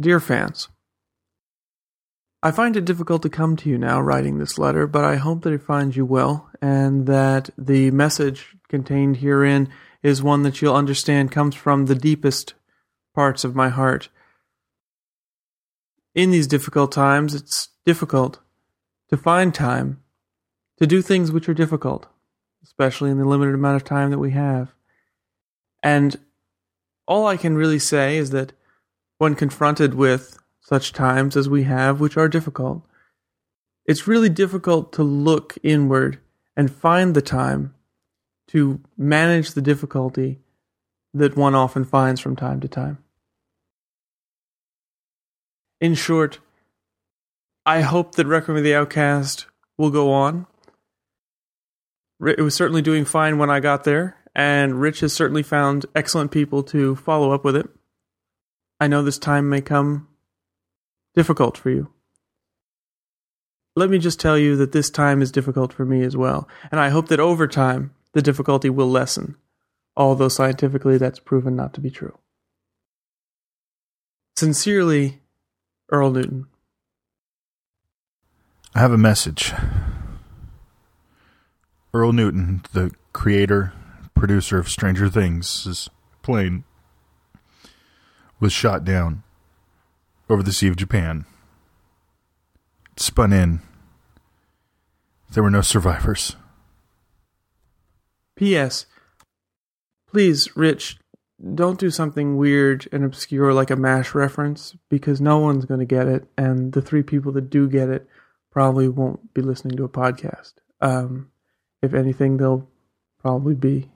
Dear fans, I find it difficult to come to you now writing this letter, but I hope that it finds you well and that the message contained herein is one that you'll understand comes from the deepest parts of my heart. In these difficult times, it's difficult to find time to do things which are difficult, especially in the limited amount of time that we have. And all I can really say is that when confronted with such times as we have, which are difficult, it's really difficult to look inward and find the time to manage the difficulty that one often finds from time to time. In short, I hope that Requiem of the Outcast will go on. It was certainly doing fine when I got there, and Rich has certainly found excellent people to follow up with it. I know this time may come difficult for you. Let me just tell you that this time is difficult for me as well, and I hope that over time the difficulty will lessen, although scientifically that's proven not to be true. Sincerely, Earl Newton. I have a message. Earl Newton, the creator, producer of Stranger Things' plane, was shot down over the Sea of Japan. It spun in. There were no survivors. P.S. Please, Rich, don't do something weird and obscure like a MASH reference because no one's going to get it, and the three people that do get it probably won't be listening to a podcast. Um, if anything, they'll probably be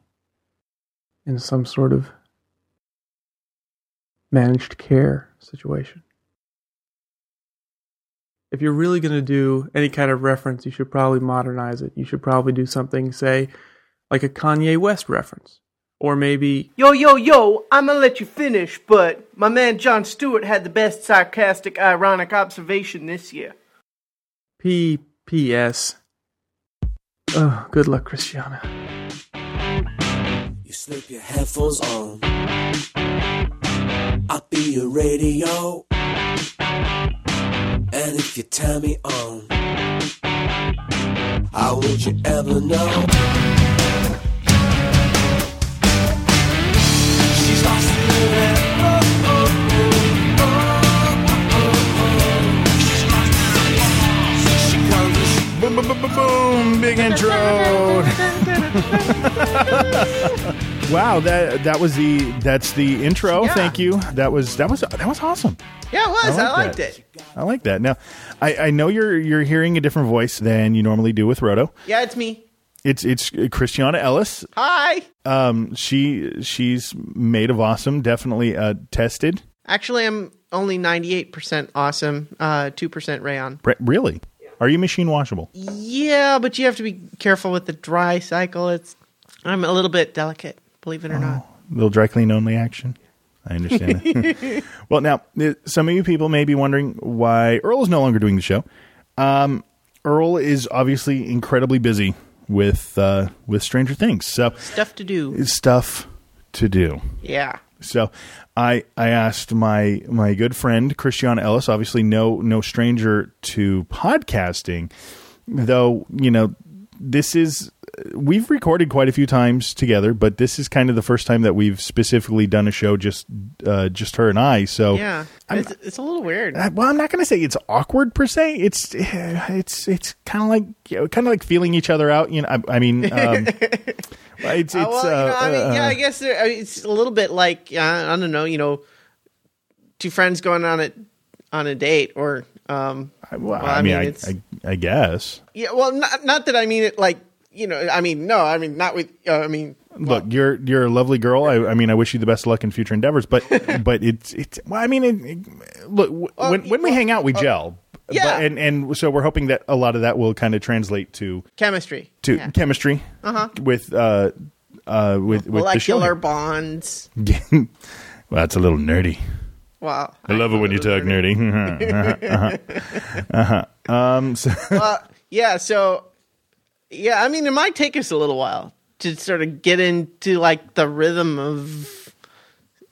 in some sort of managed care situation. If you're really going to do any kind of reference, you should probably modernize it. You should probably do something, say, like a Kanye West reference. Or maybe, Yo, yo, yo, I'm gonna let you finish, but my man Jon Stewart had the best sarcastic, ironic observation this year. P.P.S. Oh, good luck, Christiana. You slip your headphones on. I'll be your radio. And if you turn me on, how would you ever know? She's lost in that. Oh, oh, oh, oh, oh. She comes Boom, boom, boom, boom, boom! Big intro. wow that that was the that's the intro. Yeah. Thank you. That was that was that was awesome. Yeah, it was. I I, liked it. I like that. Now, I, I know you're you're hearing a different voice than you normally do with Roto. Yeah, it's me. It's it's Christiana Ellis. Hi. Um, she she's made of awesome. Definitely uh, tested. Actually, I'm only 98% awesome, uh, 2% rayon. Re- Really? Are you machine washable? Yeah, but you have to be careful with the dry cycle. It's I'm a little bit delicate, believe it or not. little dry clean only action. I understand. well, now uh, some of you people may be wondering why Earl is no longer doing the show. Um, Earl is obviously incredibly busy with uh, with Stranger Things, so Stuff to do. stuff to do. Yeah. So I I asked my my good friend Christiana Ellis, obviously no no stranger to podcasting, though you know this is we've recorded quite a few times together, but this is kind of the first time that we've specifically done a show just uh, just her and I. So Yeah. It's, it's a little weird. uh, well, I'm not going to say it's awkward per se. It's it's it's kind of like you know, kind of like feeling each other out. You know, I, I mean, um, it's it's Uh, well, you know, I mean, uh, yeah, uh, I guess there, I mean, it's a little bit like uh, I don't know, you know, two friends going on a on a date, or um, well, well, I, I mean, mean, I, I, I guess. yeah, well, not not that I mean it like you know, I mean no, I mean not with, uh, I mean Look, you're you're a lovely girl. I, I mean, I wish you the best of luck in future endeavors. But but it's it's. Well, I mean, it, it- look w- when when we hang out, we gel. yeah. But, and and so we're hoping that a lot of that will kind of translate to chemistry, to Yeah. chemistry uh-huh. with uh uh with with the show. molecular bonds. well, that's a little nerdy. Wow, I love it when you talk nerdy. uh-huh. Uh-huh. Um. So, uh, yeah, so yeah, I mean, it might take us a little while to sort of get into like the rhythm of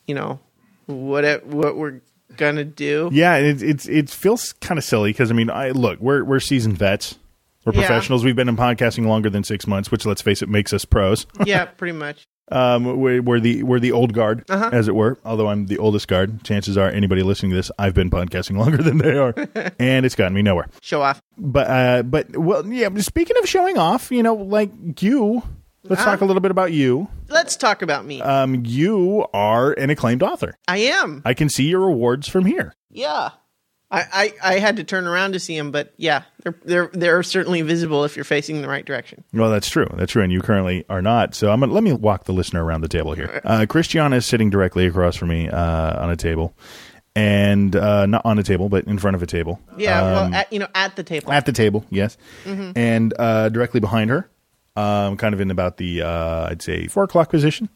you know what it, what we're gonna do. Yeah, it it's it feels kind of silly because I mean, I look, we're we're seasoned vets, we're Yeah. professionals. We've been in podcasting longer than six months, which let's face it, makes us pros. Yeah, pretty much. Um, we're, we're the we're the old guard, Uh-huh. as it were. Although I'm the oldest guard, chances are anybody listening to this, I've been podcasting longer than they are, and it's gotten me nowhere. Show off. But uh, but well, yeah. Speaking of showing off, you know, like you, let's Uh-huh. talk a little bit about you. Let's talk about me. Um, you are an acclaimed author. I am. I can see your awards from here. Yeah. I, I, I had to turn around to see them, but yeah, they're they're they're certainly visible if you're facing the right direction. Well, that's true. That's true, and you currently are not. So I'm gonna let me walk the listener around the table here. Uh, Christiana is sitting directly across from me uh, on a table, and uh, not on a table, but in front of a table. Yeah, Um, well, at, you know, at the table. at the table, yes, Mm-hmm. and uh, directly behind her, um, kind of in about the uh, I'd say four o'clock position,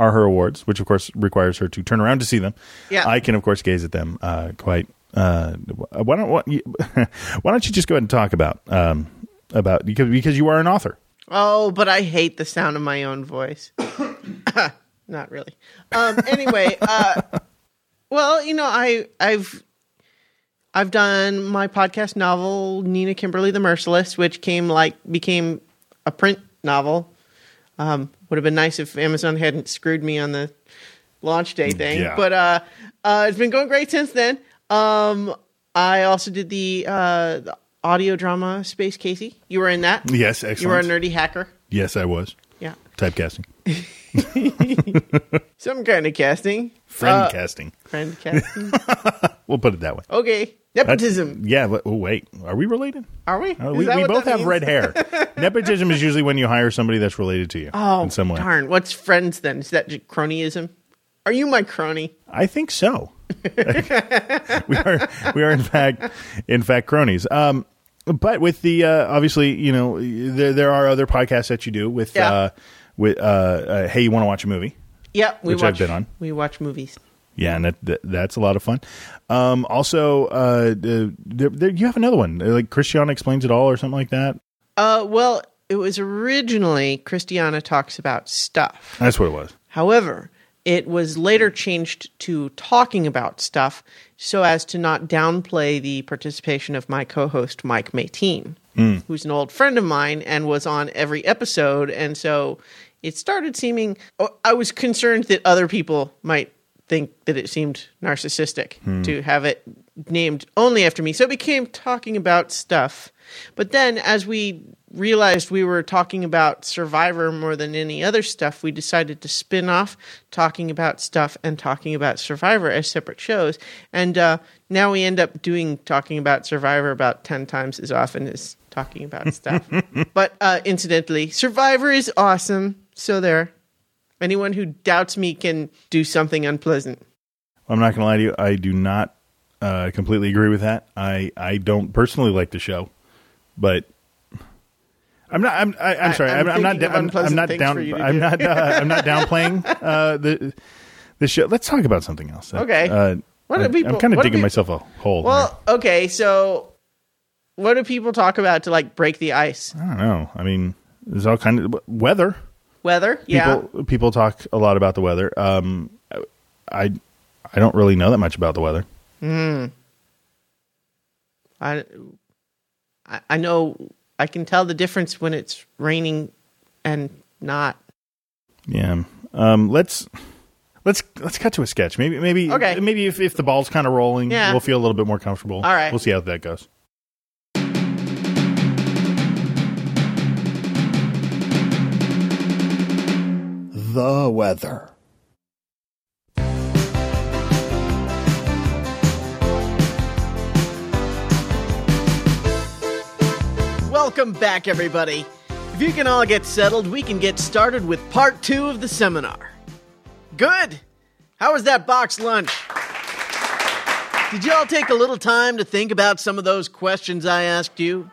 are her awards, which of course requires her to turn around to see them. Yeah. I can of course gaze at them uh, quite. Uh, why don't you, why don't you just go ahead and talk about um, about because because you are an author. Oh, but I hate the sound of my own voice. Not really. Um, anyway, uh, well, you know, I I've I've done my podcast novel Nina Kimberly the Merciless, which came like became a print novel. Um, would have been nice if Amazon hadn't screwed me on the launch day thing, Yeah. but uh, uh, it's been going great since then. Um, I also did the, uh, the audio drama Space Casey. You were in that. Yes, actually. You were a nerdy hacker. Yes, I was Yeah. typecasting, Some kind of casting. friend Uh, casting. Friend casting. We'll put it that way. okay. That's- Nepotism. Yeah. but- Oh, wait, are we related? Are we? Uh, we we both have red hair. Nepotism is usually when you hire somebody that's related to you Oh, in some way. darn. What's friends then? Is that cronyism? Are you my crony? I think so. we are we are in fact in fact cronies. Um, but with the uh, obviously you know there there are other podcasts that you do with Yeah. uh, with uh, uh, hey you want to watch a movie Yeah, we Which I've watch, been on. We watch movies. yeah and that, that that's a lot of fun. Um, also uh, uh, there, there, you have another one like Christiana explains it all or something like that. Uh, well, it was originally Christiana talks about stuff. That's what it was. However, it was later changed to talking about stuff so as to not downplay the participation of my co host, Mike Mayteen, hmm. who's an old friend of mine and was on every episode. And so it started seeming, oh, I was concerned that other people might think that it seemed narcissistic hmm. to have it named only after me. So it became talking about stuff. But then as we realized we were talking about Survivor more than any other stuff, we decided to spin off talking about stuff and talking about Survivor as separate shows. And uh, now we end up doing talking about Survivor about 10 times as often as talking about stuff. but uh, incidentally, Survivor is awesome. So there. Anyone who doubts me can do something unpleasant. I'm not going to lie to you. I do not uh, completely agree with that. I, I don't personally like the show, but I'm not. I'm. I, I'm I- sorry. I'm I'm, not. I'm, I'm not down. for you to I'm not. Uh, I'm not downplaying uh, the the show. Let's talk about something else. Okay. Uh, What do people- I'm kind of digging peop- myself a hole. Well, okay, so what do people talk about to like break the ice? I don't know. I mean, there's all kind of weather. Weather? Yeah. People people talk a lot about the weather. Um, I I don't really know that much about the weather. I, I I know I can tell the difference when it's raining and not. Yeah. Um, let's let's let's cut to a sketch. Maybe maybe Okay. maybe if, if the ball's kind of rolling, Yeah. we'll feel a little bit more comfortable. All right. We'll see how that goes. The weather. Welcome back, everybody. If you can all get settled, we can get started with part two of the seminar. Good. How was that box lunch? Did you all take a little time to think about some of those questions I asked you?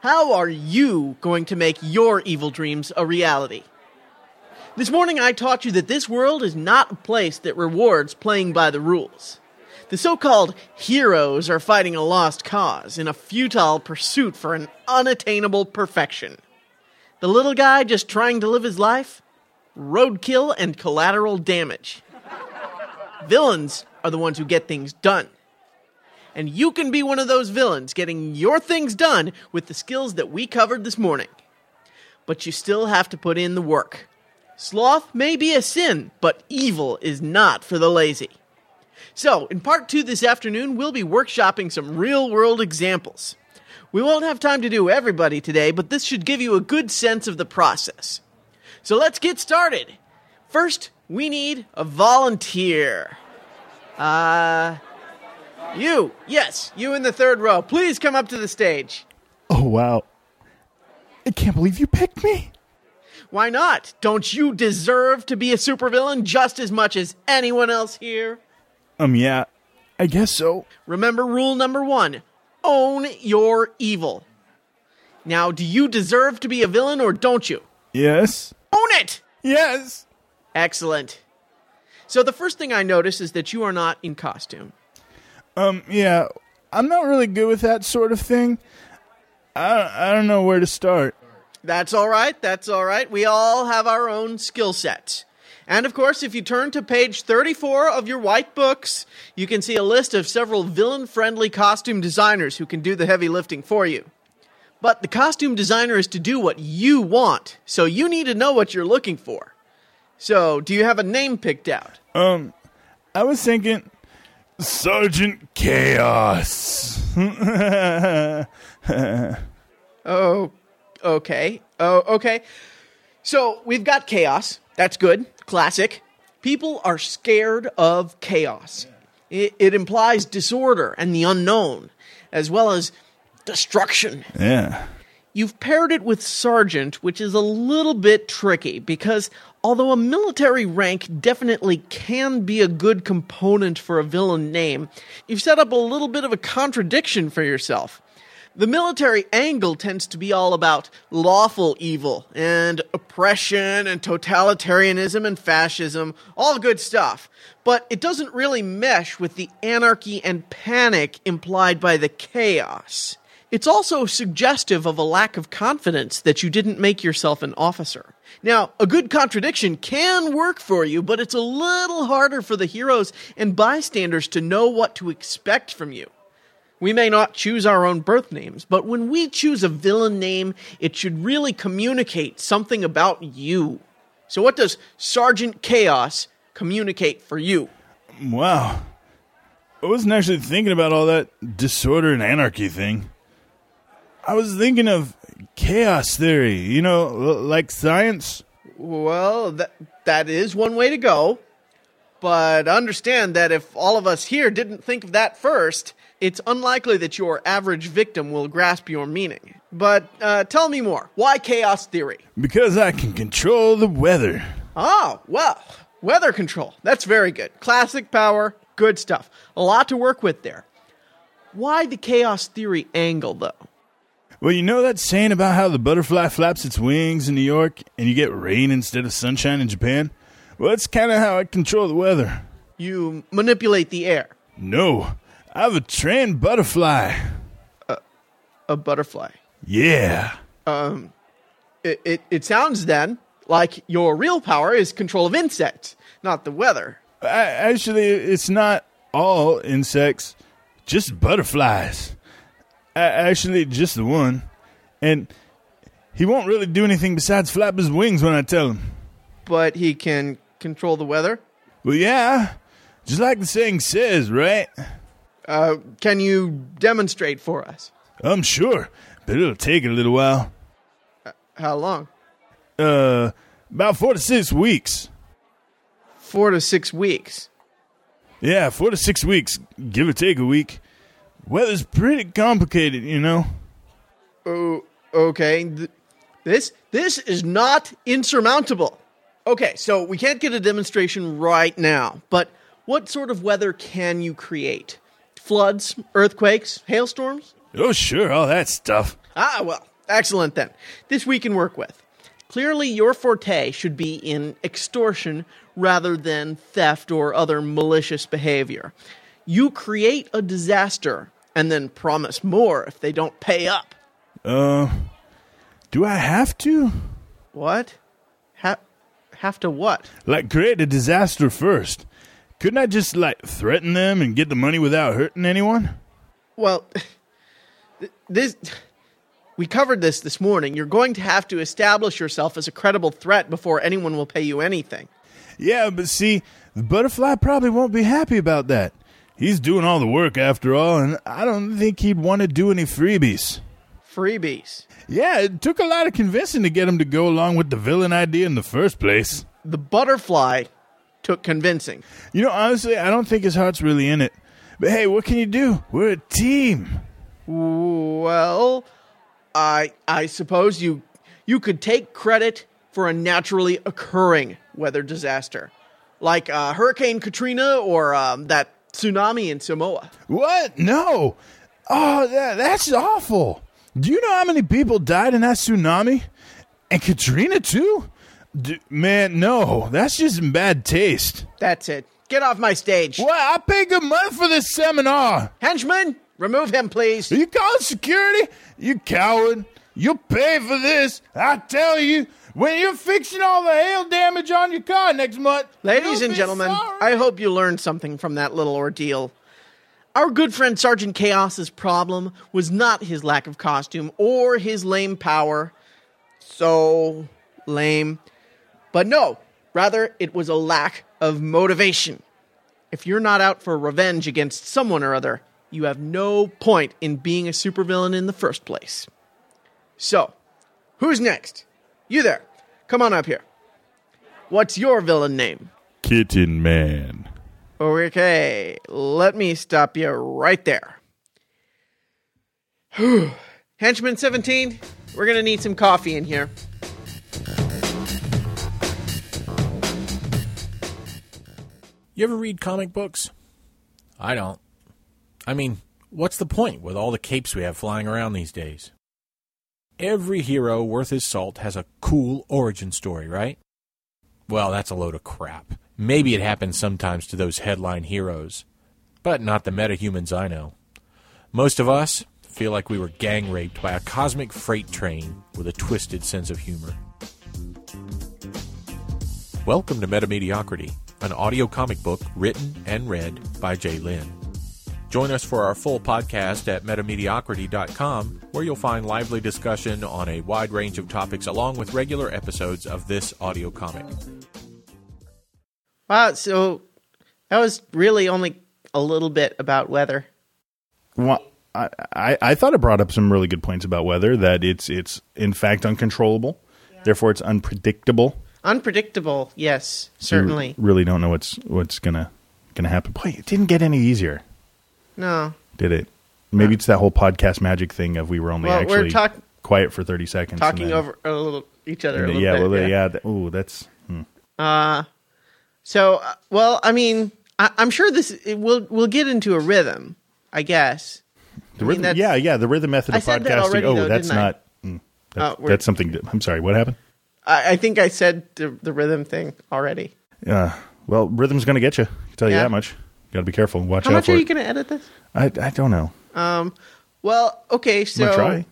How are you going to make your evil dreams a reality? This morning I taught you that this world is not a place that rewards playing by the rules. The so called heroes are fighting a lost cause in a futile pursuit for an unattainable perfection. The little guy just trying to live his life? Roadkill and collateral damage. Villains are the ones who get things done. and you can be one of those villains getting your things done with the skills that we covered this morning. But you still have to put in the work. Sloth may be a sin, but evil is not for the lazy. So, in part two this afternoon, we'll be workshopping some real world examples. We won't have time to do everybody today, but this should give you a good sense of the process. So let's get started. First, we need a volunteer. Uh, you, yes, you in the third row. Please come up to the stage. Oh wow! I can't believe you picked me. Why not? Don't you deserve to be a supervillain just as much as anyone else here? Um, yeah, I guess so. Remember rule number one own your evil. Now, do you deserve to be a villain or don't you? Yes. Own it! Yes. Excellent. So, the first thing I notice is that you are not in costume. Um, yeah, I'm not really good with that sort of thing. I I don't know where to start. That's all right. That's all right. We all have our own skill sets. And of course, if you turn to page 34 of your white books, you can see a list of several villain friendly costume designers who can do the heavy lifting for you. But the costume designer is to do what you want, so you need to know what you're looking for. So, do you have a name picked out? Um, I was thinking Sergeant Chaos. Oh, okay. Oh, okay. So we've got chaos. That's good. Classic. People are scared of chaos. It, it implies disorder and the unknown, as well as destruction. yeah. You've paired it with sergeant, which is a little bit tricky because although a military rank definitely can be a good component for a villain name, you've set up a little bit of a contradiction for yourself. The military angle tends to be all about lawful evil and oppression and totalitarianism and fascism, all good stuff. But it doesn't really mesh with the anarchy and panic implied by the chaos. It's also suggestive of a lack of confidence that you didn't make yourself an officer. Now, a good contradiction can work for you, but it's a little harder for the heroes and bystanders to know what to expect from you. We may not choose our own birth names, but when we choose a villain name, it should really communicate something about you. So, what does Sergeant Chaos communicate for you? Wow. I wasn't actually thinking about all that disorder and anarchy thing. I was thinking of chaos theory, you know, like science. Well, that, that is one way to go. But understand that if all of us here didn't think of that first, it's unlikely that your average victim will grasp your meaning. But uh, tell me more. Why chaos theory? Because I can control the weather. Oh, well, weather control. That's very good. Classic power, good stuff. A lot to work with there. Why the chaos theory angle, though? Well, you know that saying about how the butterfly flaps its wings in New York and you get rain instead of sunshine in Japan? Well, that's kind of how I control the weather. You manipulate the air. No, I have a trained butterfly. A butterfly. Yeah. Um, It, it, it sounds then like your real power is control of insects, not the weather. I, actually, it's not all insects, just butterflies. A- actually, just the one. And he won't really do anything besides flap his wings when I tell him. But he can control the weather. Well, yeah, just like the saying says, right? Uh, can you demonstrate for us? I'm sure, but it'll take a little while. How long? Uh, about four to six weeks. Four to six weeks. Yeah, four to six weeks, give or take a week. Weather's pretty complicated, you know. Oh, okay. Th- This this is not insurmountable. Okay, so we can't get a demonstration right now, but what sort of weather can you create? Floods, earthquakes, hailstorms? Oh, sure, all that stuff. Ah, well, excellent then. This we can work with. Clearly, your forte should be in extortion rather than theft or other malicious behavior. You create a disaster and then promise more if they don't pay up. Uh, do I have to? What? Ha- have to what? Like, create a disaster first. Couldn't I just, like, threaten them and get the money without hurting anyone? Well, this we covered this this morning. You're going to have to establish yourself as a credible threat before anyone will pay you anything. Yeah, but see, the butterfly probably won't be happy about that. He's doing all the work after all, and I don't think he'd want to do any freebies. Freebies. Yeah, it took a lot of convincing to get him to go along with the villain idea in the first place. The butterfly took convincing. You know, honestly, I don't think his heart's really in it. But hey, what can you do? We're a team. Well, I I suppose you you could take credit for a naturally occurring weather disaster, like uh, Hurricane Katrina or um, that tsunami in Samoa. What? No. Oh, that, that's awful. Do you know how many people died in that tsunami? And Katrina, too? D- man, no. That's just in bad taste. That's it. Get off my stage, What? I pay good money for this seminar. henchman. Remove him, please. Are you calling security? You coward. You'll pay for this. I tell you, when you're fixing all the hail damage on your car next month. Ladies and gentlemen, sorry. I hope you learned something from that little ordeal. Our good friend Sergeant Chaos's problem was not his lack of costume or his lame power. So lame. But no, rather, it was a lack of motivation. If you're not out for revenge against someone or other, you have no point in being a supervillain in the first place. So, who's next? You there. Come on up here. What's your villain name? Kitten Man. Okay, let me stop you right there. Henchman 17, we're gonna need some coffee in here. You ever read comic books? I don't. I mean, what's the point with all the capes we have flying around these days? Every hero worth his salt has a cool origin story, right? Well, that's a load of crap. Maybe it happens sometimes to those headline heroes, but not the metahumans I know. Most of us feel like we were gang raped by a cosmic freight train with a twisted sense of humor. Welcome to Metamediocrity, an audio comic book written and read by Jay Lynn. Join us for our full podcast at metamediocrity.com, where you'll find lively discussion on a wide range of topics along with regular episodes of this audio comic. Wow, so that was really only a little bit about weather. Well, I, I, I thought it brought up some really good points about weather. That it's it's in fact uncontrollable, therefore it's unpredictable. Unpredictable, yes, certainly. You really don't know what's what's gonna gonna happen. Boy, it didn't get any easier, No. did it? Maybe it's that whole podcast magic thing of we were only Well, we're actually talk- quiet for thirty seconds, Talking over a little each other a little yeah, bit. well, yeah. that- ooh, that's hmm. So, uh, well, I mean, I, I'm sure this it will we'll get into a rhythm, I guess. the mean, rhythm. that's- yeah, yeah, the rhythm method I of said that podcasting. already, oh, though, that's I? mm, that's, Oh, that's something. I'm sorry. What happened? I, I think I said the, the rhythm thing already. Uh, well, rhythm's going to get you. I can tell you Yeah. that much. Got to be careful. Watch How out much for are it. you going to edit this? I I don't know. Um. Well, okay, so try.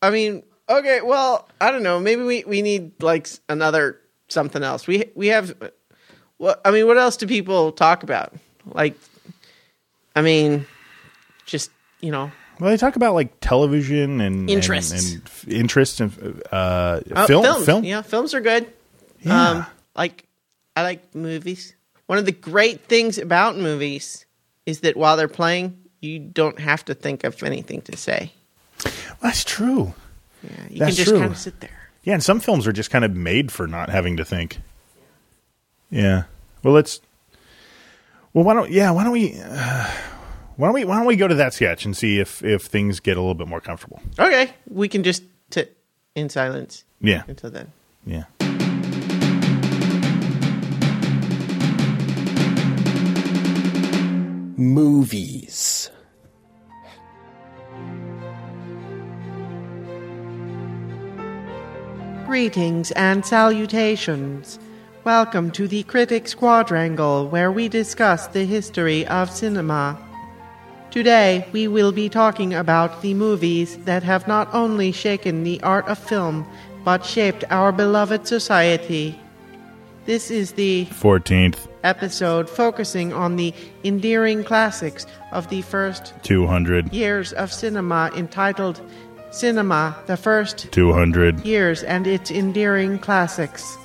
I mean, okay, well, I don't know. Maybe we, we need like another something else. We we have. What I mean, what else do people talk about? Like, I mean, just you know, Well, they talk about like television and Interests. and, and f- interests and uh, uh, film. films. Film. Yeah, films are good. Yeah. Um, like I like movies. One of the great things about movies is that while they're playing, you don't have to think of anything to say. That's true. Yeah, you That's can just true. kind of sit there. Yeah, and some films are just kind of made for not having to think. Yeah. Well, let's. Well, why don't yeah? Why don't we? Uh, why don't we? Why don't we go to that sketch and see if if things get a little bit more comfortable? Okay, we can just sit in silence Yeah. until then. Yeah. Movies. Greetings and salutations. Welcome to the Critics Quadrangle, where we discuss the history of cinema. Today, we will be talking about the movies that have not only shaken the art of film, but shaped our beloved society. This is the Fourteenth episode focusing on the endearing classics of the first 200. years of cinema entitled Cinema, the First 200. Years and Its Endearing Classics.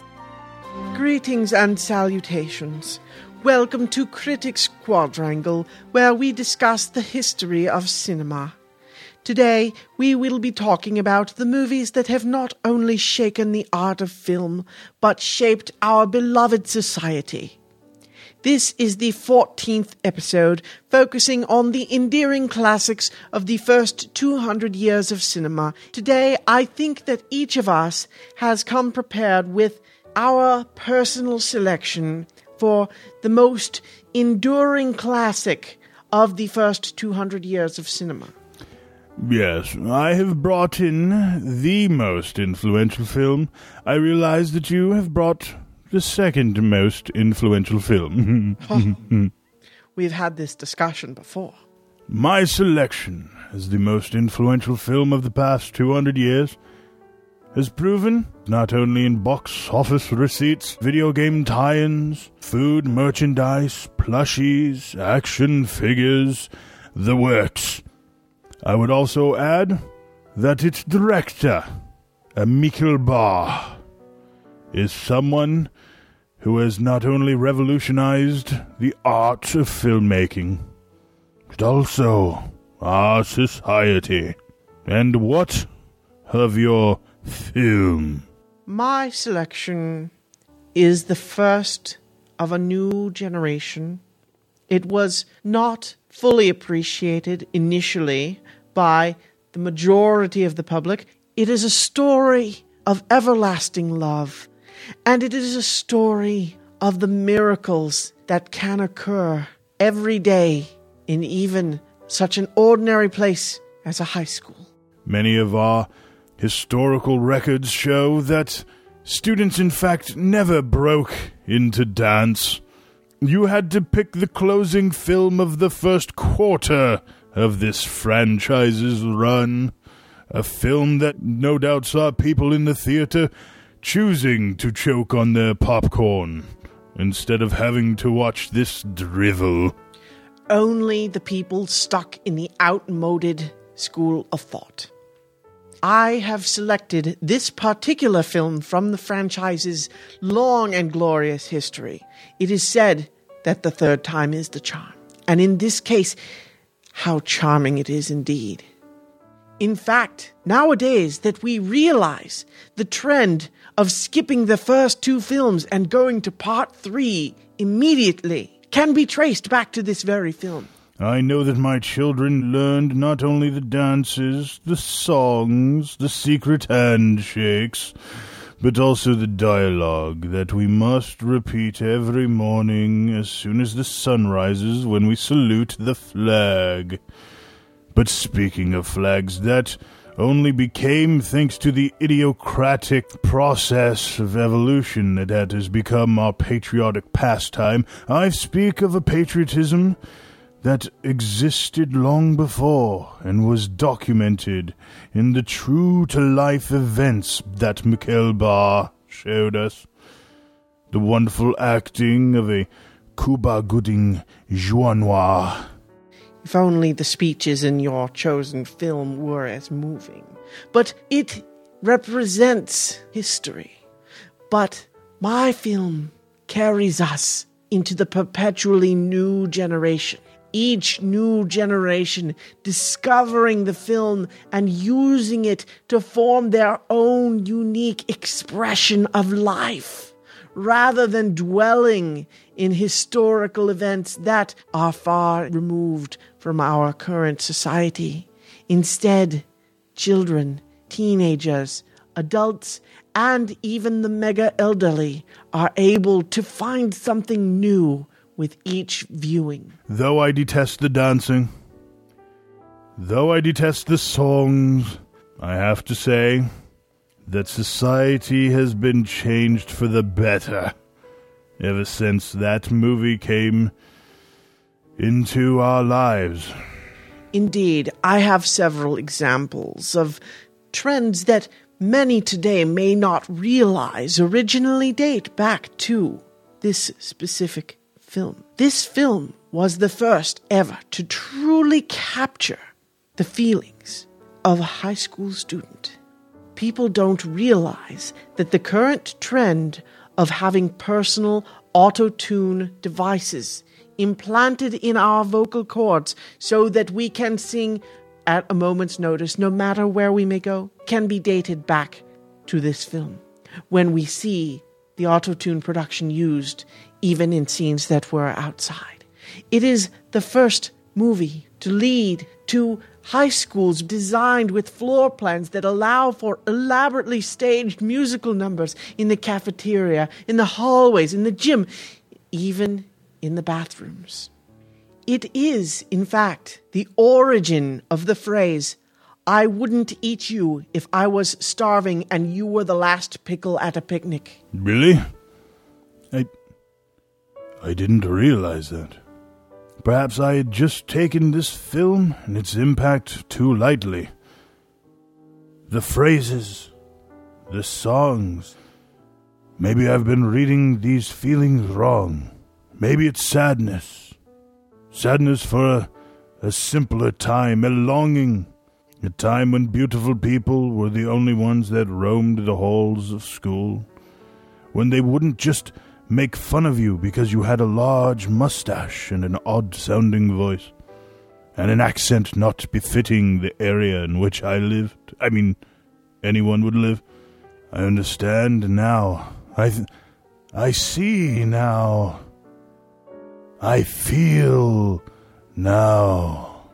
Greetings and salutations. Welcome to Critics Quadrangle, where we discuss the history of cinema. Today, we will be talking about the movies that have not only shaken the art of film, but shaped our beloved society. This is the 14th episode, focusing on the endearing classics of the first 200 years of cinema. Today, I think that each of us has come prepared with our personal selection for the most enduring classic of the first 200 years of cinema. Yes, I have brought in the most influential film. I realize that you have brought the second most influential film. We've had this discussion before. My selection as the most influential film of the past 200 years has proven not only in box office receipts, video game tie ins, food, merchandise, plushies, action figures, the works. I would also add that its director, Michael Bay, is someone who has not only revolutionized the art of filmmaking, but also our society. And what of your film? My selection is the first of a new generation. It was not fully appreciated initially by the majority of the public. It is a story of everlasting love, and it is a story of the miracles that can occur every day in even such an ordinary place as a high school. Many of our historical records show that students, in fact, never broke into dance. You had to pick the closing film of the first quarter of this franchise's run. A film that no doubt saw people in the theater choosing to choke on their popcorn instead of having to watch this drivel. only the people stuck in the outmoded school of thought. I have selected this particular film from the franchise's long and glorious history. It is said that the third time is the charm. And in this case, how charming it is indeed. In fact, nowadays that we realize the trend of skipping the first two films and going to part three immediately can be traced back to this very film. I know that my children learned not only the dances, the songs, the secret handshakes, but also the dialogue that we must repeat every morning as soon as the sun rises when we salute the flag. But speaking of flags, that only became thanks to the idiocratic process of evolution that has become our patriotic pastime. I speak of a patriotism that existed long before and was documented in the true to life events that Michael Bay showed us. The wonderful acting of a Cuba Gooding Joanois. If only the speeches in your chosen film were as moving. But it represents history. But my film carries us into the perpetually new generation. Each new generation discovering the film and using it to form their own unique expression of life rather than dwelling in historical events that are far removed from our current society. Instead, children, teenagers, adults, and even the mega elderly are able to find something new with each viewing. Though I detest the dancing, though I detest the songs, I have to say that society has been changed for the better ever since that movie came into our lives. Indeed, I have several examples of trends that many today may not realize originally date back to this specific film. This film was the first ever to truly capture the feelings of a high school student. People don't realize that the current trend of having personal auto tune devices implanted in our vocal cords so that we can sing at a moment's notice, no matter where we may go, can be dated back to this film when we see the auto tune production used even in scenes that were outside. It is the first movie to lead to high schools designed with floor plans that allow for elaborately staged musical numbers in the cafeteria, in the hallways, in the gym, even in the bathrooms. It is, in fact, the origin of the phrase, I wouldn't eat you if I was starving and you were the last pickle at a picnic. Really? I. Didn't realize that. Perhaps I had just taken this film and its impact too lightly. The phrases, the songs. Maybe I've been reading these feelings wrong. Maybe it's sadness. Sadness for a, a simpler time, a longing. A time when beautiful people were the only ones that roamed the halls of school. When they wouldn't just make fun of you because you had a large mustache and an odd sounding voice, and an accent not befitting the area in which I lived. I mean, anyone would live. I understand now. I, th- I see now. I feel now.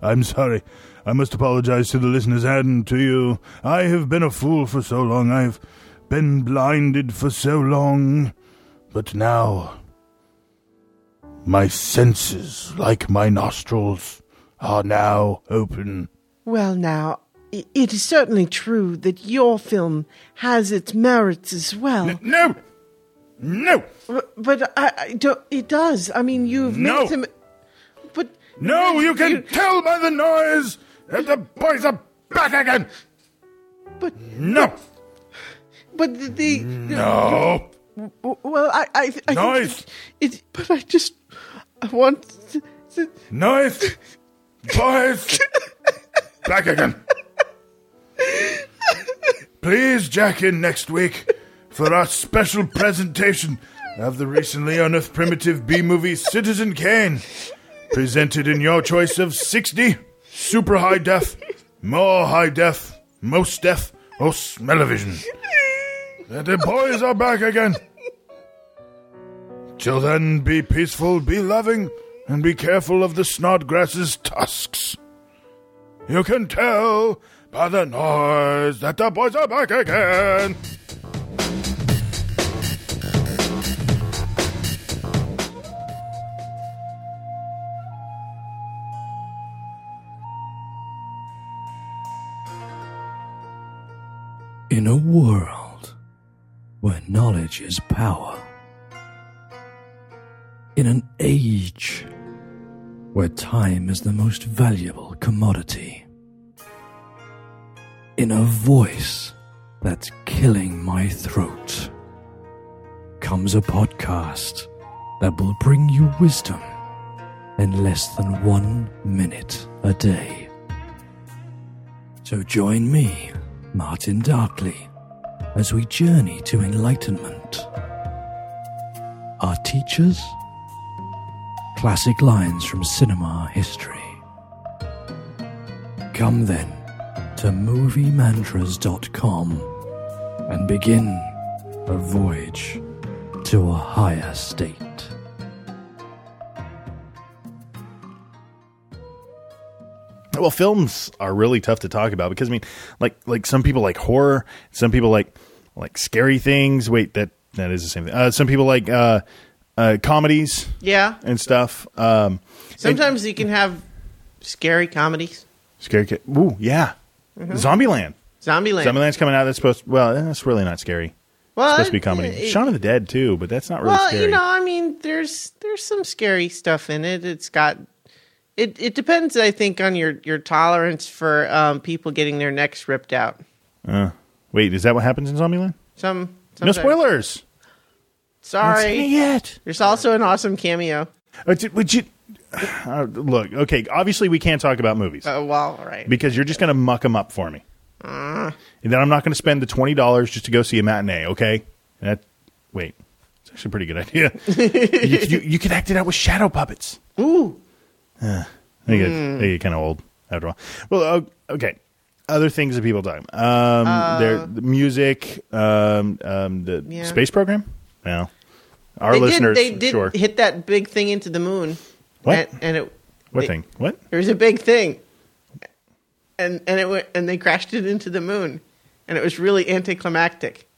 I'm sorry. I must apologize to the listeners and to you. I have been a fool for so long. I've been blinded for so long. But now, my senses, like my nostrils, are now open. Well, now, it is certainly true that your film has its merits as well. No! No! But, but I, I don't, it does. I mean, you've No. made some. But No, you can tell by the noise that the boys are back again! but No! but the, the No! Well, I I, I Noise. it, it. But I just I want. To, to, Noise! Boys! Back again. Please jack in next week for our special presentation of the recently unearthed primitive B movie Citizen Kane. Presented in your choice of 60, super high def, more high def, most def, or smell-o-vision. The boys are back again. Till then, be peaceful, be loving, and be careful of the snodgrass's tusks. You can tell by the noise that the boys are back again. In a world where knowledge is power, in an age where time is the most valuable commodity, in a voice that's killing my throat, comes a podcast that will bring you wisdom in less than one minute a day. So join me, Martin Darkley, as we journey to enlightenment. Our teachers? Classic lines from cinema history. Come then to moviemantras.com and begin a voyage to a higher state. Well, films are really tough to talk about because I mean, like like some people like horror, some people like like scary things. Wait, that that is the same thing. Uh, some people like uh, uh, comedies yeah, and stuff. Um, sometimes you can have scary comedies. scary. Ca- Ooh, yeah. Zombieland. Zombieland. Zombieland's coming out. That's supposed. well, that's really not scary. well, It's supposed to be comedy. it- Shaun of the Dead too, but that's not really well, scary. you know, I mean, there's there's some scary stuff in it. It's got it. It depends, I think, on your your tolerance for um, people getting their necks ripped out. Uh, wait, is that what happens in Zombieland? Some No spoilers. Sorry. it. There's also an awesome cameo. Uh, d- Would you uh, look? Okay, obviously we can't talk about movies Oh, well, all right. because you're just going to muck them up for me, and then I'm not going to spend the twenty dollars just to go see a matinee. Okay, that wait, it's actually a pretty good idea. you, you, you could act it out with shadow puppets. Ooh. I think it, they get kind of old after a while. Well, uh, okay. Other things that people talk about. Um, their the music, um, um, the Yeah. space program. No, our They listeners, did, they did sure. hit that big thing into the moon. What? And, and it what they- thing? What? There was a big thing, and and it went and they crashed it into the moon, and it was really anticlimactic.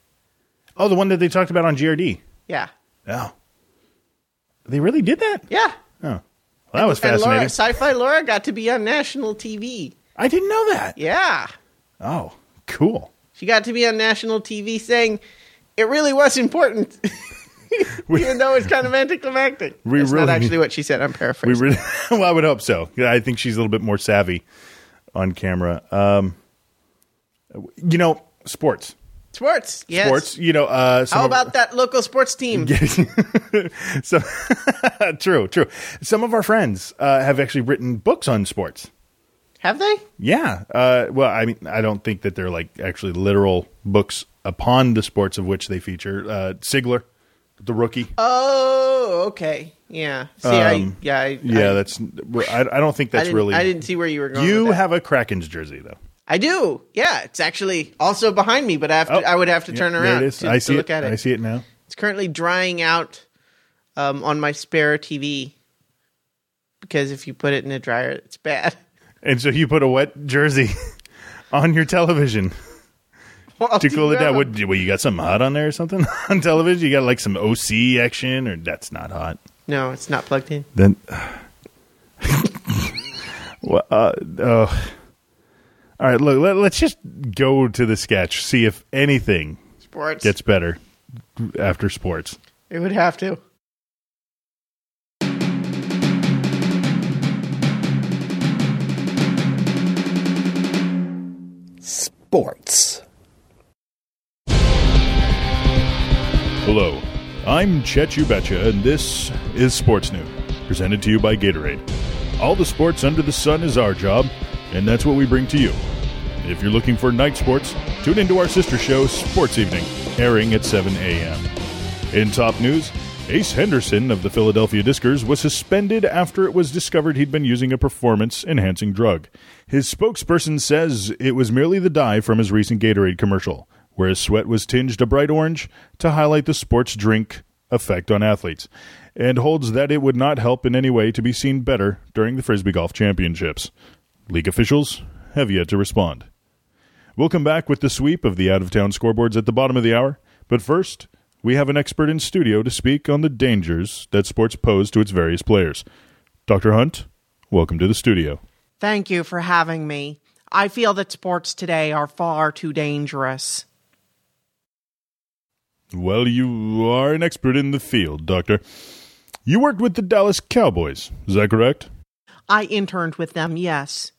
Oh, the one that they talked about on GRD. Yeah, Oh, they really did that. yeah. Oh, well, that was And fascinating. Laura, Sci-Fi Laura got to be on national TV. I didn't know that. Yeah, Oh, cool. she got to be on national TV saying it really was important, even though it's kind of anticlimactic. We That's really- not actually what she said. I'm We paraphrasing. really, well, I would hope so. I think she's a little bit more savvy on camera. Um, you know, sports, sports, yes. sports. You know, uh, some How of- about that local sports team? so true, true. Some of our friends uh, have actually written books on sports. Have they? Yeah. Uh, well, I mean, I don't think that they're like actually literal books upon the sports of which they feature. Uh, Sigler, the rookie. Oh, okay. Yeah. See, I yeah, I, Um, yeah, I, that's. I, I don't think that's didn't, really. I didn't see where you were going. You with that. have a Kraken's jersey though. I do. Yeah, it's actually also behind me, but I have to. Oh, I would have to turn around to, I to see look it. at it. I see it now. It's currently drying out um, on my spare TV because if you put it in a dryer, it's bad. And so you put a wet jersey on your television Well, to cool it down. What? Well, you got something hot on there or something on television? You got like some OC action, or that's not hot. No, it's not plugged in. Then, well, uh, oh. All right. Look, let, let's just go to the sketch. See if anything Sports. gets better after sports. it would have to. Sports. Hello, I'm Chet Ubetcha, and this is Sports Noon, presented to you by Gatorade. All the sports under the sun is our job, and that's what we bring to you. If you're looking for night sports, tune into our sister show, Sports Evening, airing at 7 a.m. In top news, Ace Henderson of the Philadelphia Discers was suspended after it was discovered he'd been using a performance enhancing drug. His spokesperson says it was merely the dye from his recent Gatorade commercial, where his sweat was tinged a bright orange to highlight the sports drink effect on athletes, and holds that it would not help in any way to be seen better during the Frisbee Golf Championships. League officials have yet to respond. We'll come back with the sweep of the out of town scoreboards at the bottom of the hour, but first, we have an expert in studio to speak on the dangers that sports pose to its various players. Dr. Hunt, welcome to the studio. Thank you for having me. I feel that sports today are far too dangerous. Well, you are an expert in the field, Doctor. You worked with the Dallas Cowboys, is that correct? I interned with them, yes.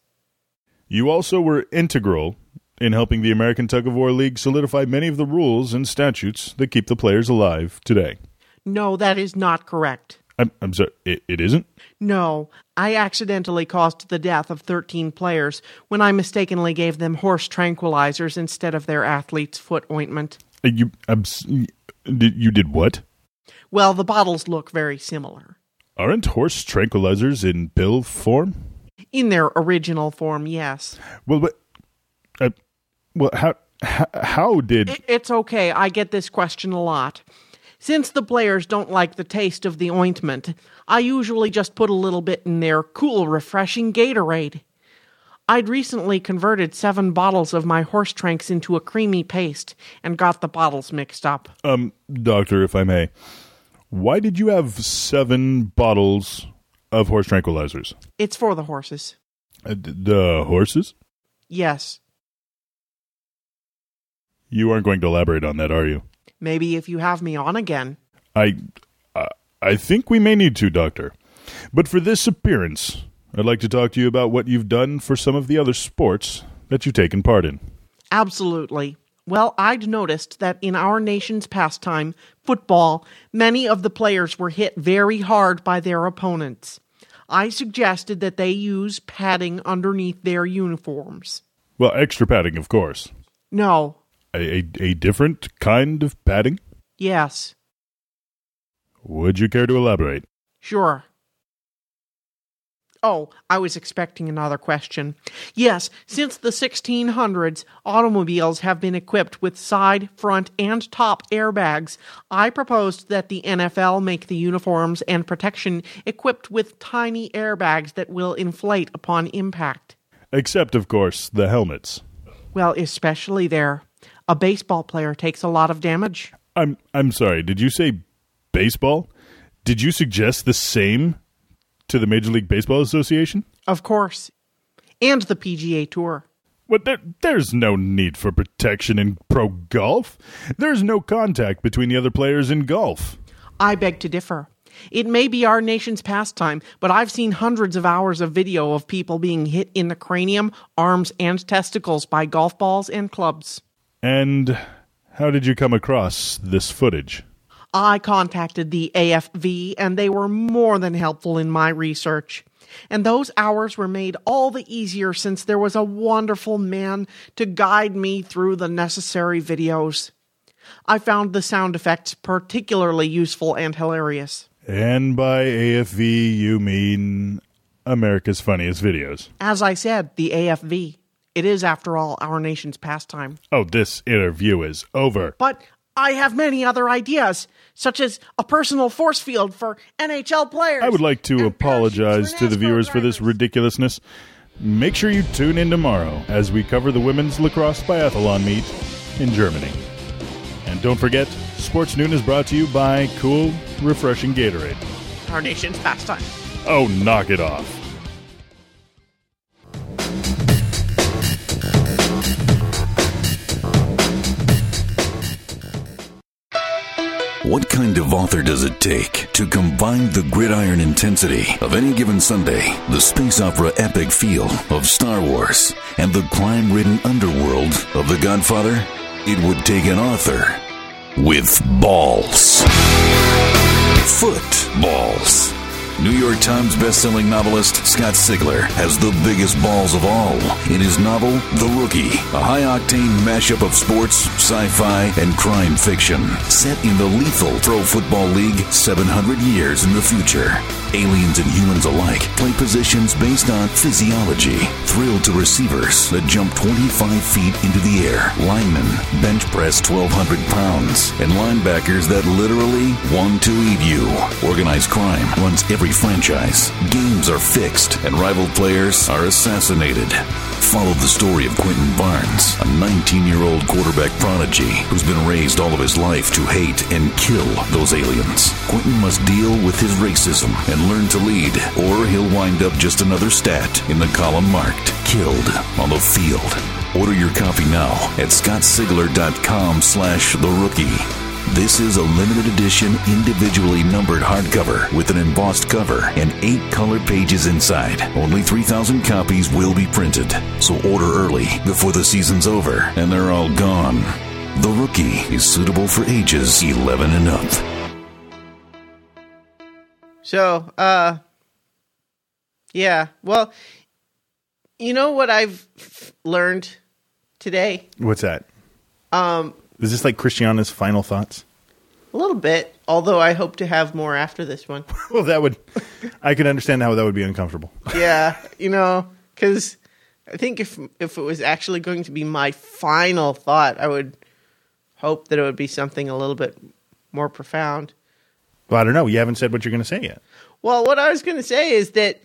You also were integral in helping the American Tug of War League solidify many of the rules and statutes that keep the players alive today. No, that is not correct. I'm, I'm sorry, it, it isn't? No, I accidentally caused the death of 13 players when I mistakenly gave them horse tranquilizers instead of their athlete's foot ointment. Uh, You, you did what? Well, the bottles look very similar. Aren't horse tranquilizers in pill form? In their original form, yes. Well, but, well, how, how, how did? I- It's okay, I get this question a lot. Since the players don't like the taste of the ointment, I usually just put a little bit in their cool, refreshing Gatorade. I'd recently converted seven bottles of my horse tranks into a creamy paste and got the bottles mixed up. um, doctor, if I may, why did you have seven bottles of horse tranquilizers? It's for the horses. Uh, d- the horses? Yes. You aren't going to elaborate on that, are you? Maybe if you have me on again. I, I, I think we may need to, Doctor. But for this appearance, I'd like to talk to you about what you've done for some of the other sports that you've taken part in. Absolutely. Well, I'd noticed that in our nation's pastime, football, many of the players were hit very hard by their opponents. I suggested that they use padding underneath their uniforms. Well, extra padding, of course. No, A, a, different kind of padding? yes, Would you care to elaborate? sure. Oh, I was expecting another question. Yes, since the 1600s, automobiles have been equipped with side, front, and top airbags. I proposed that the NFL make the uniforms and protection equipped with tiny airbags that will inflate upon impact. Except, of course, the helmets. Well, especially there. A baseball player takes a lot of damage. I'm I'm sorry. Did you say baseball? Did you suggest the same to the Major League Baseball Association? Of course. And the PGA Tour. But there, there's no need for protection in pro golf. There's no contact between the other players in golf. I beg to differ. It may be our nation's pastime, but I've seen hundreds of hours of video of people being hit in the cranium, arms, and testicles by golf balls and clubs. And how did you come across this footage? I contacted the AFV, and they were more than helpful in my research. And those hours were made all the easier since there was a wonderful man to guide me through the necessary videos. I found the sound effects particularly useful and hilarious. And by AFV, you mean America's Funniest Videos. As I said, the AFV. It is, after all, our nation's pastime. Oh, this interview is over. But I have many other ideas, such as a personal force field for NHL players. I would like to apologize to the viewers for this ridiculousness. Make sure you tune in tomorrow as we cover the women's lacrosse biathlon meet in Germany. And don't forget, Sports Noon is brought to you by Cool, Refreshing Gatorade. Our nation's pastime. Oh, knock it off. What kind of author does it take to combine the gridiron intensity of any given Sunday, the space opera epic feel of Star Wars, and the crime ridden underworld of The Godfather? It would take an author with balls. Footballs. New York Times bestselling novelist Scott Sigler has the biggest balls of all in his novel The Rookie, a high-octane mashup of sports, sci-fi, and crime fiction set in the lethal Pro Football League 700 years in the future. Aliens and humans alike play positions based on physiology. Thrilled to receivers that jump 25 feet into the air, linemen bench press 1,200 pounds, and linebackers that literally want to eat you. Organized crime runs every franchise. Games are fixed, and rival players are assassinated. Follow the story of Quentin Barnes, a 19 year old quarterback prodigy who's been raised all of his life to hate and kill those aliens. Quentin must deal with his racism and learn to lead, or he'll wind up just another stat in the column marked Killed on the Field. Order your copy now at scottsigler.com slash the rookie. This is a limited edition, individually numbered hardcover with an embossed cover and eight color pages inside. Only 3,000 copies will be printed, so order early before the season's over and they're all gone. The Rookie is suitable for ages 11 and up. So, uh, yeah. Well, you know what I've f- learned today? What's that? Um, Is this like Christiana's final thoughts? a little bit, although I hope to have more after this one. Well, that would. I could understand how that would be uncomfortable. yeah, you know, because I think if if it was actually going to be my final thought, I would hope that it would be something a little bit more profound. Well, I don't know. You haven't said what you're going to say yet. Well, what I was going to say is that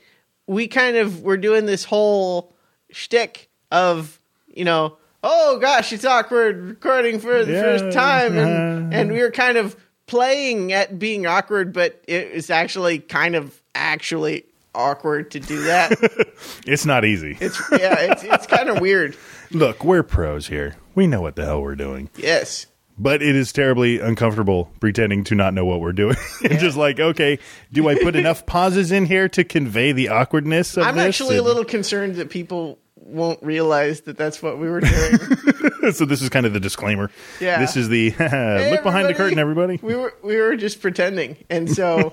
we kind of were doing this whole shtick of, you know, oh gosh, it's awkward recording for the Yeah, first time, and and we were kind of playing at being awkward, but it was actually kind of actually awkward to do that. It's not easy. it's yeah, it's it's kind of weird. Look, we're pros here. We know what the hell we're doing. Yes. But it is terribly uncomfortable pretending to not know what we're doing. and just like, okay, do I put enough pauses in here to convey the awkwardness of I'm this? actually a little concerned that people won't realize that that's what we were doing. so this is kind of the disclaimer. Yeah. This is the Hey, look behind the curtain, everybody. we were we were just pretending, and so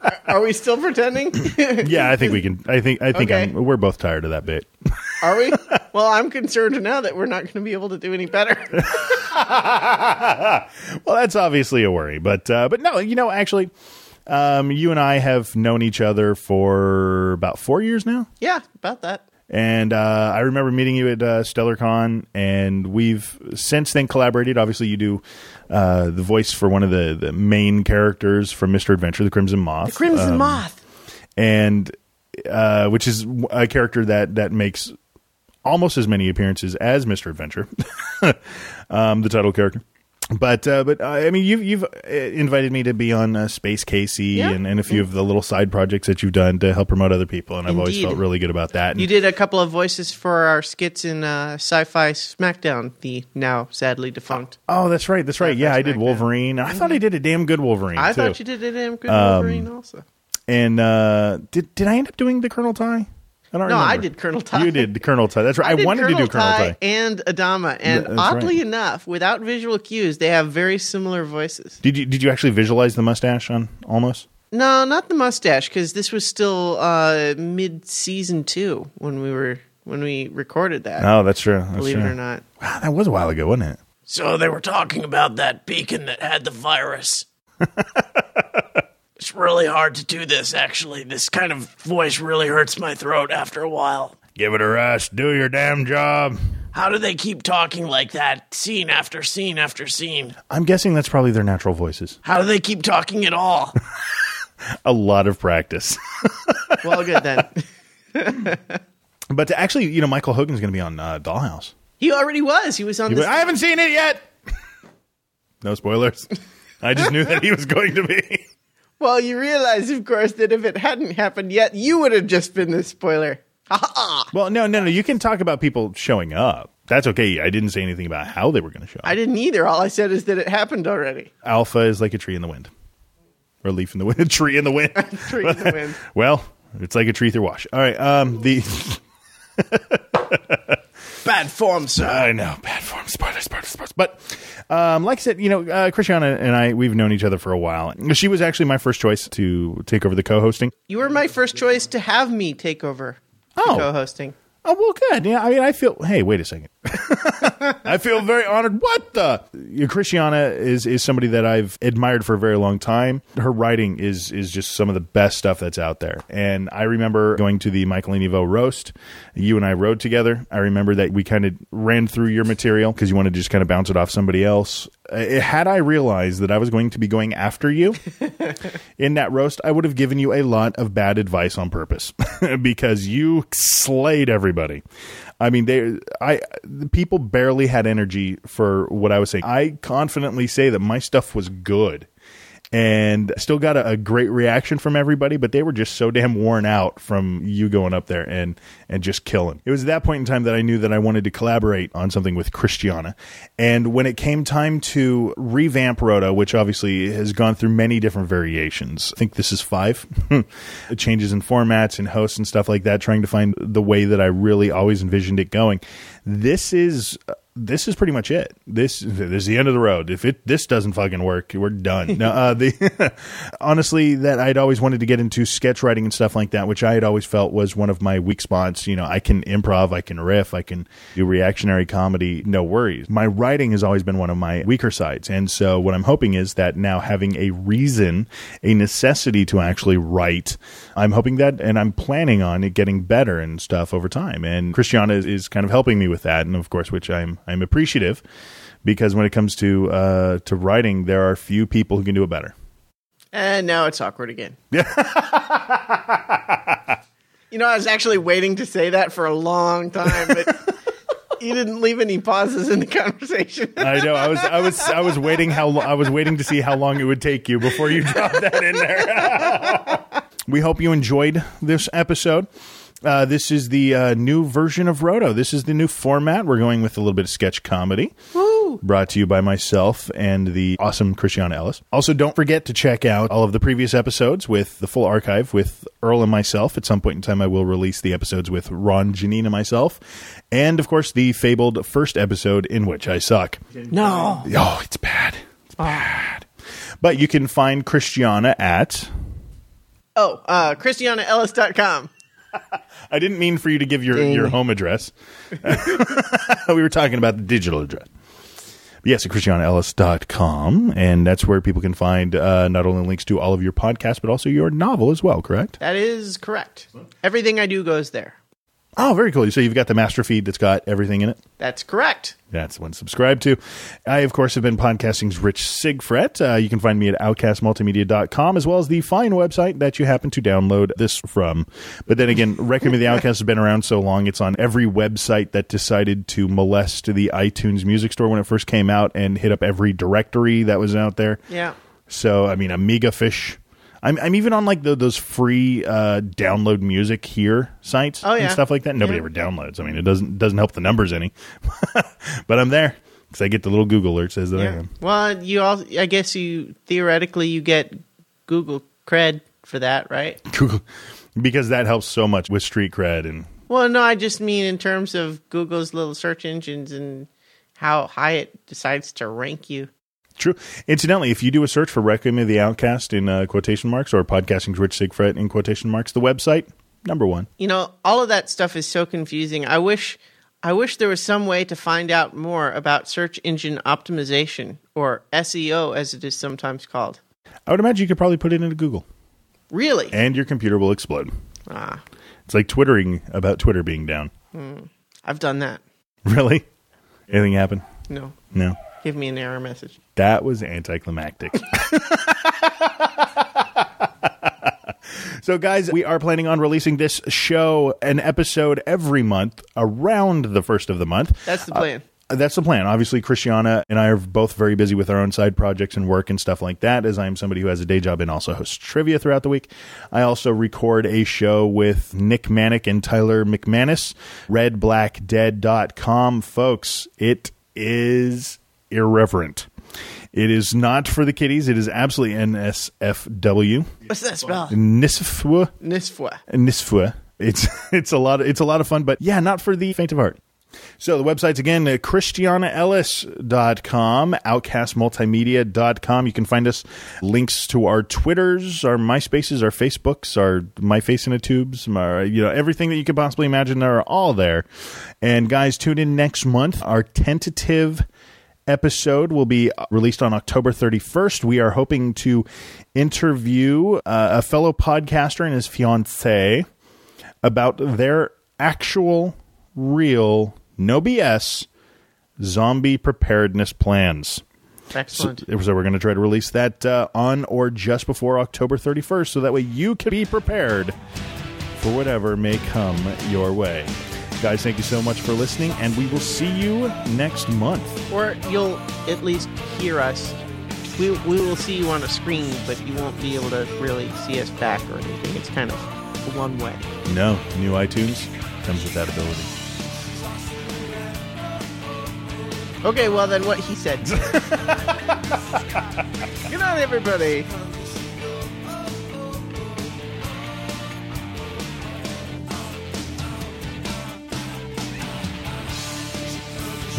are, are we still pretending? Yeah, I think we can. I think. I think Okay. I'm, we're both tired of that bit. Are we? Well, I'm concerned now that we're not going to be able to do any better. well, that's obviously a worry, but uh, but no, you know, actually, um, you and I have known each other for about four years now. yeah, about that. And uh, I remember meeting you at uh, StellarCon, and we've since then collaborated. Obviously, you do uh, the voice for one of the, the main characters from Mister Adventure, the Crimson Moth, The Crimson Um, Moth. and uh, which is a character that that makes almost as many appearances as Mister Adventure, um, the title character. But uh, but uh, I mean, you've you've uh, invited me to be on uh, Space Casey Yeah. and, and a few of the little side projects that you've done to help promote other people, and I've always felt really good about that. And- You did a couple of voices for our skits in uh, Sci-Fi SmackDown, the now sadly defunct. Oh, that's right. That's right. Sci-Fi Yeah, I did Wolverine. I thought I did a damn good Wolverine. I too. thought you did a damn good Um, Wolverine also. And uh, did did I end up doing the Colonel Tigh? I don't No, I did Colonel Tigh. You did the Colonel Tigh. That's right. I, did wanted to do Colonel Tigh. and Adama, and Th- that's oddly right. enough, without visual cues, they have very similar voices. Did you did you actually visualize the mustache on almost? No, not the mustache, because this was still uh, mid season two when we were when we recorded that. Oh, that's true. That's believe true. it or not. Wow, that was a while ago, wasn't it? So they were talking about that beacon that had the virus. it's really hard to do this, actually. This kind of voice really hurts my throat after a while. Give it a rest. Do your damn job. How do they keep talking like that, scene after scene after scene? I'm guessing that's probably their natural voices. How do they keep talking at all? A lot of practice. Well, good then. but to actually, you know, Michael Hogan's going to be on uh, Dollhouse. he already was. He was on this. I haven't seen it yet. no spoilers. I just knew that he was going to be. Well, you realize, of course, that if it hadn't happened yet, you would have just been the spoiler. Well, no, no, no. You can talk about people showing up. That's okay. I didn't say anything about how they were going to show up. I didn't either. All I said is that it happened already. Alpha is like a tree in the wind, or a leaf in the wind. A tree in the wind. Tree in the wind. well, it's like a tree through wash. All right. Um, the Bad form, sir. I know bad form. Spoilers, spoilers, spoilers. But um, like I said, you know, uh, Christiana and I we've known each other for a while. She was actually my first choice to take over the co-hosting. You were my first choice to have me take over the Oh. co-hosting. Oh well, good. Yeah, I mean, I feel. Hey, wait a second. I feel very honored. What the? Christiana is is somebody that I've admired for a very long time. Her writing is is just some of the best stuff that's out there. And I remember going to the Michael Enivo roast. You and I rode together. I remember that we kind of ran through your material because you wanted to just kind of bounce it off somebody else. Uh, had I realized that I was going to be going after you in that roast, I would have given you a lot of bad advice on purpose because you slayed everybody. I mean, they, I, the people barely had energy for what I was saying. I confidently say that my stuff was good and still got a, a great reaction from everybody, but they were just so damn worn out from you going up there and, and just killing. It was at that point in time that I knew that I wanted to collaborate on something with Christiana. And when it came time to revamp Roto, which obviously has gone through many different variations, I think this is five changes in formats and hosts and stuff like that, trying to find the way that I really always envisioned it going. This is this is pretty much it. This, this is the end of the road. If it this doesn't fucking work, we're done. uh, the honestly, that I'd always wanted to get into sketch writing and stuff like that, which I had always felt was one of my weak spots. You know, I can improv, I can riff, I can do reactionary comedy, no worries. My writing has always been one of my weaker sides, and so what I'm hoping is that now having a reason, a necessity to actually write, I'm hoping that, and I'm planning on it getting better and stuff over time. And Christiana is, is kind of helping me with that, and of course, which I'm I'm appreciative because when it comes to uh, to writing, there are few people who can do it better. And now it's awkward again. Yeah. you know, I was actually waiting to say that for a long time, but you didn't leave any pauses in the conversation. I know. I was I was I was waiting how lo- I was waiting to see how long it would take you before you dropped that in there. we hope you enjoyed this episode. Uh, this is the uh, new version of Roto. This is the new format. We're going with a little bit of sketch comedy. brought to you by myself and the awesome Christiana Ellis. Also, don't forget to check out all of the previous episodes with the full archive with Earl and myself. At some point in time, I will release the episodes with Ron, Janine, and myself. And, of course, the fabled first episode in which I suck. No. Oh, it's bad. It's bad. But you can find Christiana at. Oh, uh, ChristianaEllis.com. I didn't mean for you to give your, Ding. your home address. we were talking about the digital address. But yes, at ChristianaEllis.com. And that's where people can find uh, not only links to all of your podcasts, but also your novel as well, correct? That is correct. Everything I do goes there. Oh, very cool. So you've got the master feed that's got everything in it? That's correct. That's one subscribe to. I, of course, have been podcasting's Rich Sigfrit. Uh, you can find me at outcastmultimedia.com as well as the fine website that you happen to download this from. But then again, of the Outcast has been around so long, it's on every website that decided to molest the iTunes music store when it first came out and hit up every directory that was out there. Yeah. So, I mean, Amiga Fish. I'm, I'm even on like the, those free uh, download music here sites Oh, yeah. and stuff like that. Nobody Yeah. ever downloads. I mean, it doesn't doesn't help the numbers any, but I'm there because I get the little Google alert says that I am. Well, you all. I guess you theoretically you get Google cred for that, right? Google because that helps so much with street cred and Well, no, I just mean in terms of Google's little search engines and how high it decides to rank you. True. Incidentally, if you do a search for Requiem of the Outcast in uh, quotation marks or Podcasting's Rich Sigfrit in quotation marks, the website number one. You know, all of that stuff is so confusing. I wish I wish there was some way to find out more about search engine optimization or SEO as it is sometimes called. I would imagine you could probably put it into Google Really? and your computer will explode. Ah, It's like twittering about Twitter being down. I've done that. Really? Anything happen? No. No. Give me an error message. That was anticlimactic. so, guys, we are planning on releasing this show, an episode every month around the first of the month. That's the plan. Uh, That's the plan. Obviously, Christiana and I are both very busy with our own side projects and work and stuff like that, as I am somebody who has a day job and also hosts trivia throughout the week. I also record a show with Nick Manick and Tyler McManus, redblackdead.com. Folks, it is irreverent. It is not for the kiddies. It is absolutely NSFW. What's that spell? Nisfwa. Nisfwa. Nisfwa. It's it's a lot of, it's a lot of fun, but yeah, not for the faint of heart. So the website's again uh, christianaellis.com, outcastmultimedia.com. You can find us links to our Twitters, our MySpaces, our Facebooks, our My Face in a Tubes, our, you know, everything that you could possibly imagine are all there. And guys, tune in next month. Our tentative episode will be released on October 31st. We are hoping to interview uh, a fellow podcaster and his fiancee about their actual, real, no BS zombie preparedness plans. Excellent. So, so we're going to try to release that uh, on or just before October 31st, so that way you can be prepared for whatever may come your way. Guys, thank you so much for listening, and we will see you next month. or you'll at least hear us. We, we will see you on a screen, but you won't be able to really see us back or anything. It's kind of one way. No, new iTunes comes with that ability. Okay, well then what he said. Good night, everybody.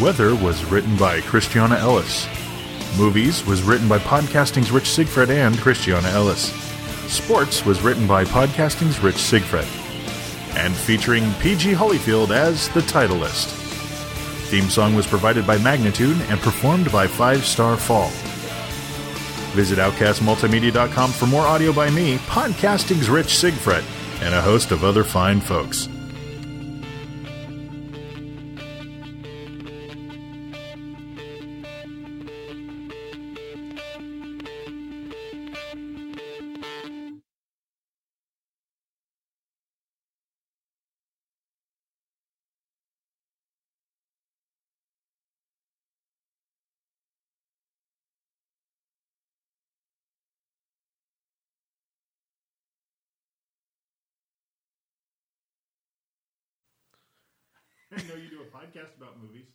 Weather was written by Christiana Ellis. Movies was written by Podcasting's Rich Sigfrit and Christiana Ellis. Sports was written by Podcasting's Rich Sigfrit. And featuring PG Holyfield as the titleist. Theme song was provided by Magnitude and performed by Five Star Fall. Visit OutcastMultimedia.com for more audio by me, Podcasting's Rich Sigfrit, and a host of other fine folks. I know you do a podcast about movies.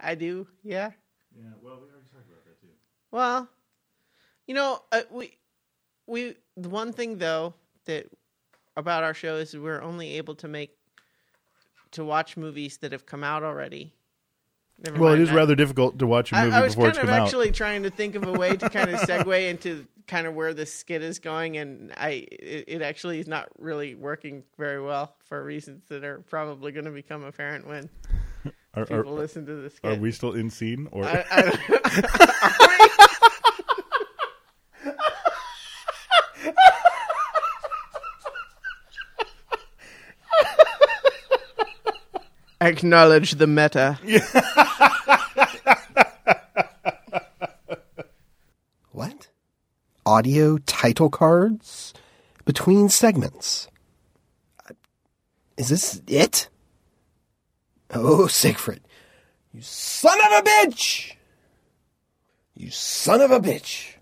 I do, yeah. Yeah, well, we already talked about that too. Well, you know, uh, we we the one thing though that about our show is we're only able to make to watch movies that have come out already. Never Well, it is that. rather difficult to watch a movie I was before kind it's of out. actually trying to think of a way to kind of segue into kind of where the skit is going, and I it, it actually is not really working very well for reasons that are probably going to become apparent when Are, people are, listen to this are we still in scene or? I, I, Acknowledge the meta. What? Audio title cards? Between segments. Is this it? Oh, Siegfried. You son of a bitch! You son of a bitch!